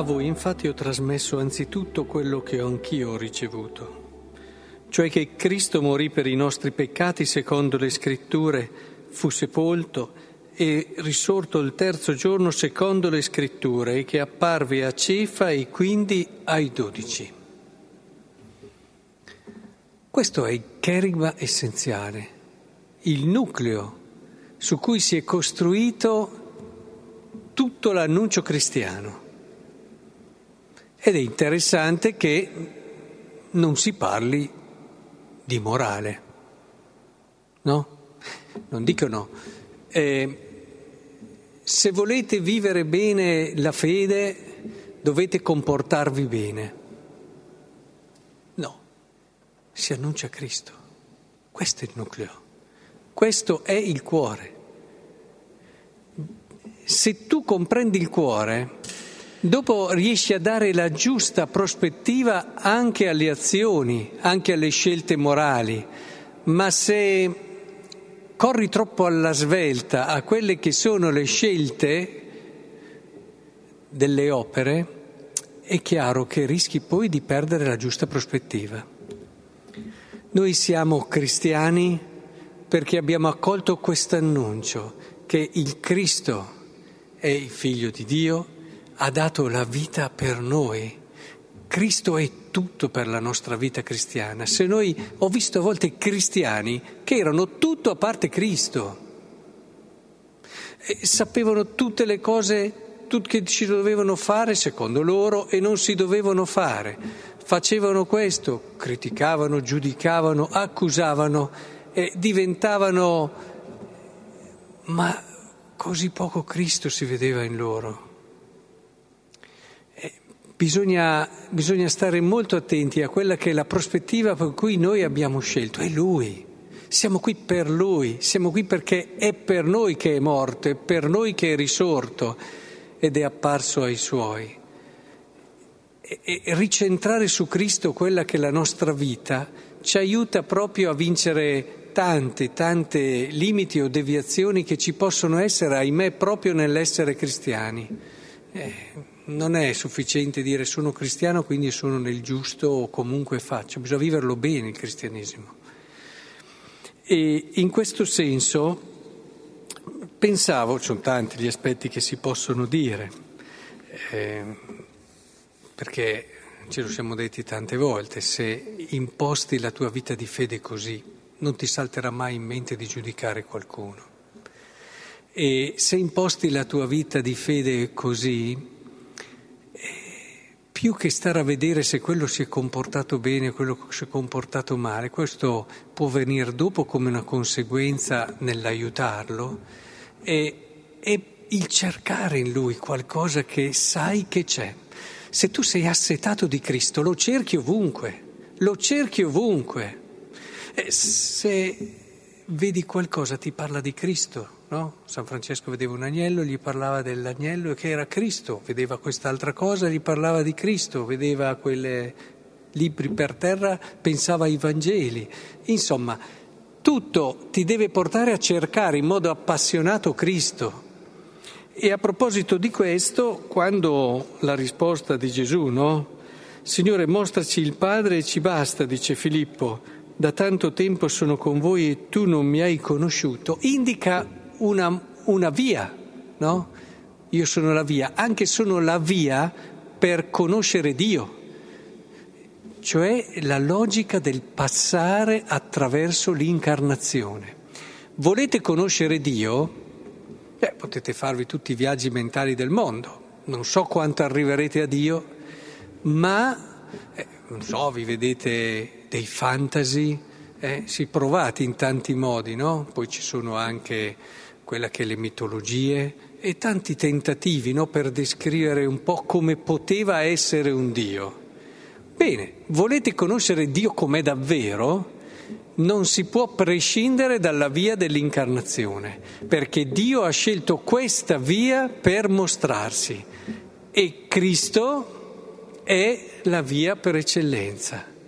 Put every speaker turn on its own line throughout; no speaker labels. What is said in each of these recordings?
A voi infatti ho trasmesso anzitutto quello che anch'io ho ricevuto, cioè che Cristo morì per i nostri peccati secondo le scritture, fu sepolto e risorto il terzo giorno secondo le scritture e che apparve a Cefa e quindi ai dodici. Questo è il cherigma essenziale, il nucleo su cui si è costruito tutto l'annuncio cristiano. Ed è interessante che non si parli di morale, no? Non dicono, eh, se volete vivere bene la fede dovete comportarvi bene. No, si annuncia Cristo, questo è il nucleo, questo è il cuore. Se tu comprendi il cuore, dopo riesci a dare la giusta prospettiva anche alle azioni, anche alle scelte morali, ma se corri troppo alla svelta a quelle che sono le scelte delle opere, è chiaro che rischi poi di perdere la giusta prospettiva. Noi siamo cristiani perché abbiamo accolto questo annuncio che il Cristo è il figlio di Dio, ha dato la vita per noi. Cristo è tutto per la nostra vita cristiana. Se noi ho visto a volte cristiani che erano tutto a parte Cristo, e sapevano tutte le cose che ci dovevano fare secondo loro e non si dovevano fare. Facevano questo, criticavano, giudicavano, accusavano e diventavano... ma così poco Cristo si vedeva in loro. Bisogna, bisogna, stare molto attenti a quella che è la prospettiva per cui noi abbiamo scelto, è Lui. Siamo qui per Lui, siamo qui perché è per noi che è morto, è per noi che è risorto ed è apparso ai Suoi. E, e ricentrare su Cristo quella che è la nostra vita ci aiuta proprio a vincere tante, tante limiti o deviazioni che ci possono essere, ahimè, proprio nell'essere cristiani. Eh, non è sufficiente dire sono cristiano, quindi sono nel giusto o comunque faccio, bisogna viverlo bene il cristianesimo. E in questo senso pensavo, sono tanti gli aspetti che si possono dire, eh, perché ce lo siamo detti tante volte, se imposti la tua vita di fede così, non ti salterà mai in mente di giudicare qualcuno. E se imposti la tua vita di fede così, più che stare a vedere se quello si è comportato bene o quello si è comportato male, questo può venire dopo come una conseguenza nell'aiutarlo, è, è il cercare in lui qualcosa che sai che c'è. Se tu sei assetato di Cristo, lo cerchi ovunque, lo cerchi ovunque. Se vedi qualcosa ti parla di Cristo, no? San Francesco vedeva un agnello, gli parlava dell'agnello che era Cristo, vedeva quest'altra cosa, gli parlava di Cristo, vedeva quei libri per terra, pensava ai Vangeli. Insomma, tutto ti deve portare a cercare in modo appassionato Cristo. E a proposito di questo, quando la risposta di Gesù, no? Signore, mostraci il Padre e ci basta, dice Filippo, da tanto tempo sono con voi e tu non mi hai conosciuto, indica una, una via, no? Io sono la via, anche sono la via per conoscere Dio, cioè la logica del passare attraverso l'incarnazione. Volete conoscere Dio? Beh, potete farvi tutti i viaggi mentali del mondo, non so quanto arriverete a Dio, ma, eh, non so, vi vedete dei fantasy, eh, si provate in tanti modi, no? Poi ci sono anche quella che le mitologie e tanti tentativi no, per descrivere un po' come poteva essere un Dio. Bene, volete conoscere Dio com'è davvero? Non si può prescindere dalla via dell'incarnazione, perché Dio ha scelto questa via per mostrarsi e Cristo è la via per eccellenza.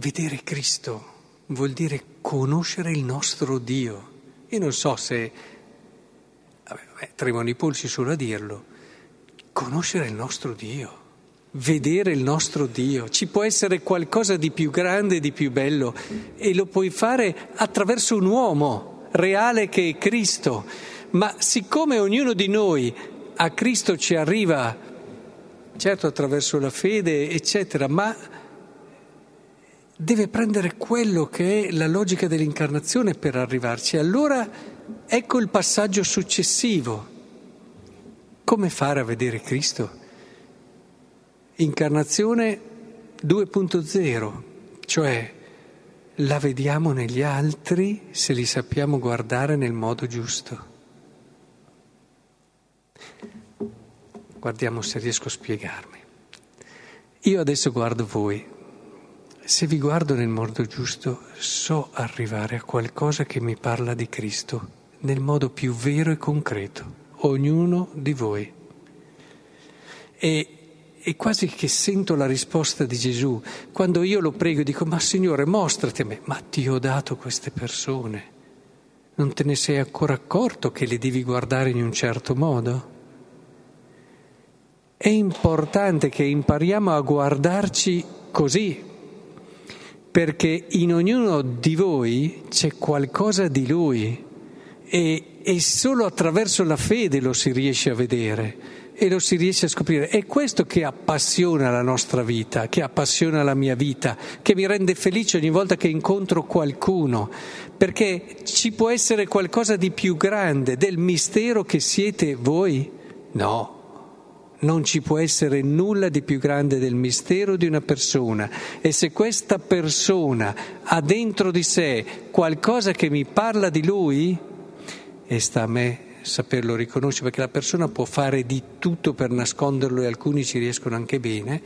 Vedere Cristo vuol dire conoscere il nostro Dio. Io non so se, vabbè, tremano i polsi solo a dirlo, conoscere il nostro Dio, vedere il nostro Dio. Ci può essere qualcosa di più grande di più bello e lo puoi fare attraverso un uomo reale che è Cristo. Ma siccome ognuno di noi a Cristo ci arriva, certo attraverso la fede, eccetera, ma deve prendere quello che è la logica dell'incarnazione per arrivarci. Allora ecco il passaggio successivo. Come fare a vedere Cristo? Incarnazione 2.0, cioè la vediamo negli altri se li sappiamo guardare nel modo giusto. Guardiamo se riesco a spiegarmi. Io adesso guardo voi. Se vi guardo nel modo giusto, so arrivare a qualcosa che mi parla di Cristo nel modo più vero e concreto, ognuno di voi. E e quasi che sento la risposta di Gesù. Quando io lo prego dico, ma Signore, mostrati a me, ma ti ho dato queste persone. Non te ne sei ancora accorto che le devi guardare in un certo modo? È importante che impariamo a guardarci così, perché in ognuno di voi c'è qualcosa di Lui e, e solo attraverso la fede lo si riesce a vedere e lo si riesce a scoprire. È questo che appassiona la nostra vita, che appassiona la mia vita, che mi rende felice ogni volta che incontro qualcuno, perché ci può essere qualcosa di più grande del mistero che siete voi? No. Non ci può essere nulla di più grande del mistero di una persona e se questa persona ha dentro di sé qualcosa che mi parla di lui, e sta a me saperlo riconoscere, perché la persona può fare di tutto per nasconderlo e alcuni ci riescono anche bene.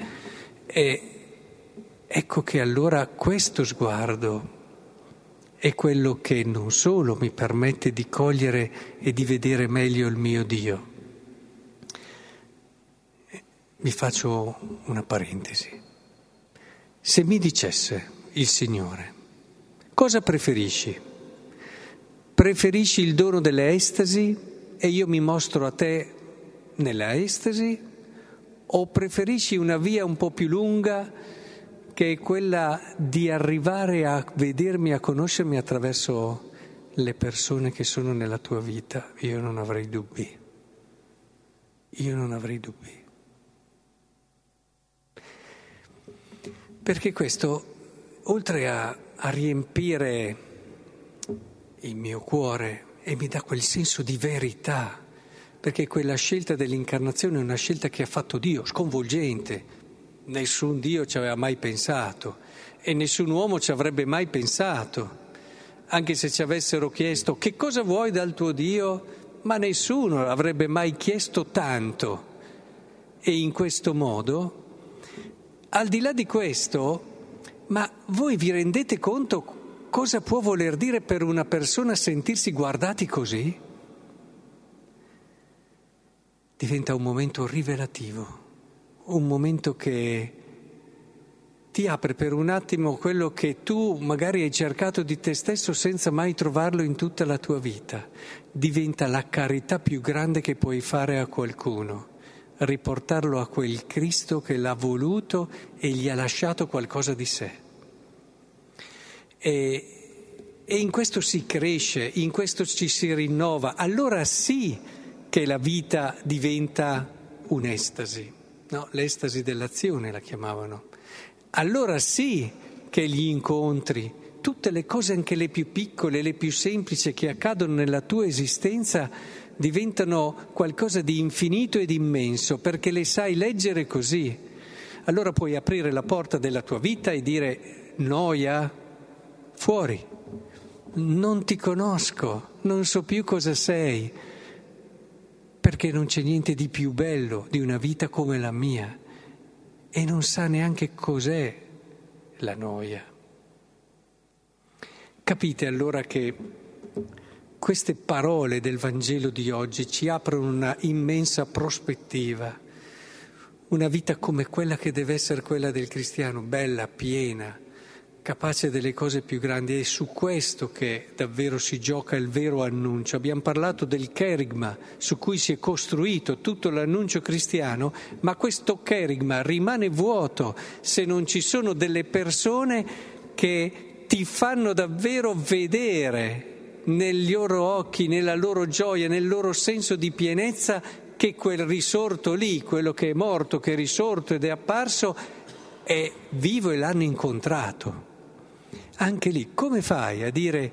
E ecco che allora questo sguardo è quello che non solo mi permette di cogliere e di vedere meglio il mio Dio. Vi faccio una parentesi. Se mi dicesse il Signore, cosa preferisci? Preferisci il dono delle estasi e io mi mostro a te nella estasi? O preferisci una via un po' più lunga che è quella di arrivare a vedermi, a conoscermi attraverso le persone che sono nella tua vita? Io non avrei dubbi. Io non avrei dubbi. Perché questo, oltre a, a riempire il mio cuore e mi dà quel senso di verità, perché quella scelta dell'incarnazione è una scelta che ha fatto Dio, sconvolgente. Nessun Dio ci aveva mai pensato e nessun uomo ci avrebbe mai pensato. Anche se ci avessero chiesto che cosa vuoi dal tuo Dio, ma nessuno avrebbe mai chiesto tanto. E in questo modo, al di là di questo, ma voi vi rendete conto cosa può voler dire per una persona sentirsi guardati così? Diventa un momento rivelativo, un momento che ti apre per un attimo quello che tu magari hai cercato di te stesso senza mai trovarlo in tutta la tua vita. Diventa la carità più grande che puoi fare a qualcuno, riportarlo a quel Cristo che l'ha voluto e gli ha lasciato qualcosa di sé. E, e in questo si cresce, in questo ci si rinnova, allora sì che la vita diventa un'estasi, no? l'estasi dell'azione la chiamavano. Allora sì che gli incontri, tutte le cose anche le più piccole, le più semplici che accadono nella tua esistenza diventano qualcosa di infinito ed immenso perché le sai leggere così. Allora puoi aprire la porta della tua vita e dire noia, fuori, non ti conosco, non so più cosa sei, perché non c'è niente di più bello di una vita come la mia e non sa neanche cos'è la noia. Capite allora che queste parole del Vangelo di oggi ci aprono una immensa prospettiva, una vita come quella che deve essere quella del cristiano, bella, piena, capace delle cose più grandi. È su questo che davvero si gioca il vero annuncio. Abbiamo parlato del cherigma su cui si è costruito tutto l'annuncio cristiano, ma questo cherigma rimane vuoto se non ci sono delle persone che ti fanno davvero vedere negli loro occhi, nella loro gioia, nel loro senso di pienezza che quel risorto lì, quello che è morto, che è risorto ed è apparso, è vivo e l'hanno incontrato. Anche lì, come fai a dire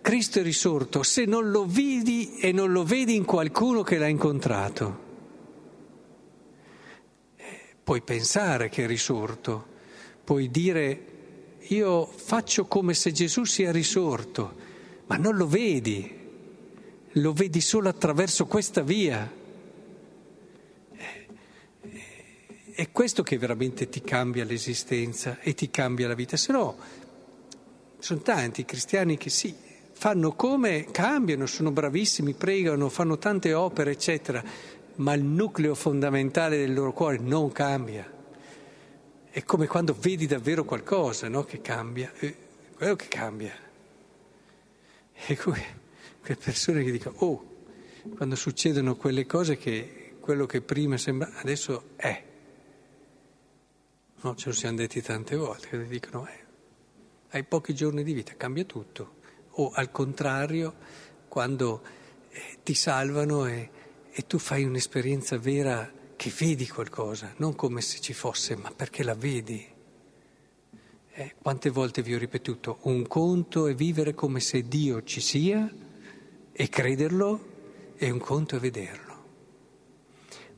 Cristo è risorto se non lo vedi e non lo vedi in qualcuno che l'ha incontrato? Eh, puoi pensare che è risorto, puoi dire io faccio come se Gesù sia risorto, ma non lo vedi, lo vedi solo attraverso questa via. È questo che veramente ti cambia l'esistenza e ti cambia la vita, se no sono tanti cristiani che sì, fanno come, cambiano, sono bravissimi, pregano, fanno tante opere, eccetera, ma il nucleo fondamentale del loro cuore non cambia. È come quando vedi davvero qualcosa no? che cambia, eh, quello che cambia. È come quelle persone che dicono, oh, quando succedono quelle cose che quello che prima sembra, adesso è. No, ce lo siamo detti tante volte, che dicono, eh, hai pochi giorni di vita, cambia tutto. O al contrario, quando eh, ti salvano e, e tu fai un'esperienza vera che vedi qualcosa, non come se ci fosse, ma perché la vedi. Eh, quante volte vi ho ripetuto, un conto è vivere come se Dio ci sia e crederlo, e un conto è vederlo.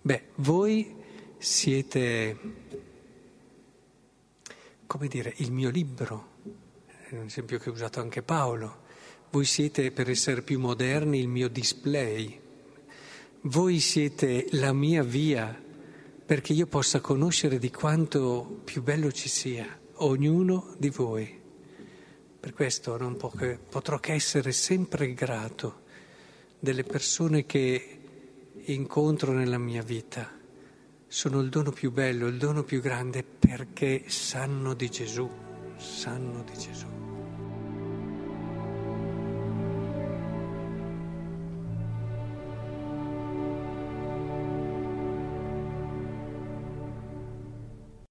Beh, voi siete, come dire, il mio libro è un esempio che ha usato anche Paolo. Voi siete, per essere più moderni, il mio display. Voi siete la mia via perché io possa conoscere di quanto più bello ci sia, ognuno di voi. Per questo non può che, potrò che essere sempre grato delle persone che incontro nella mia vita. Sono il dono più bello, il dono più grande perché sanno di Gesù, sanno di Gesù.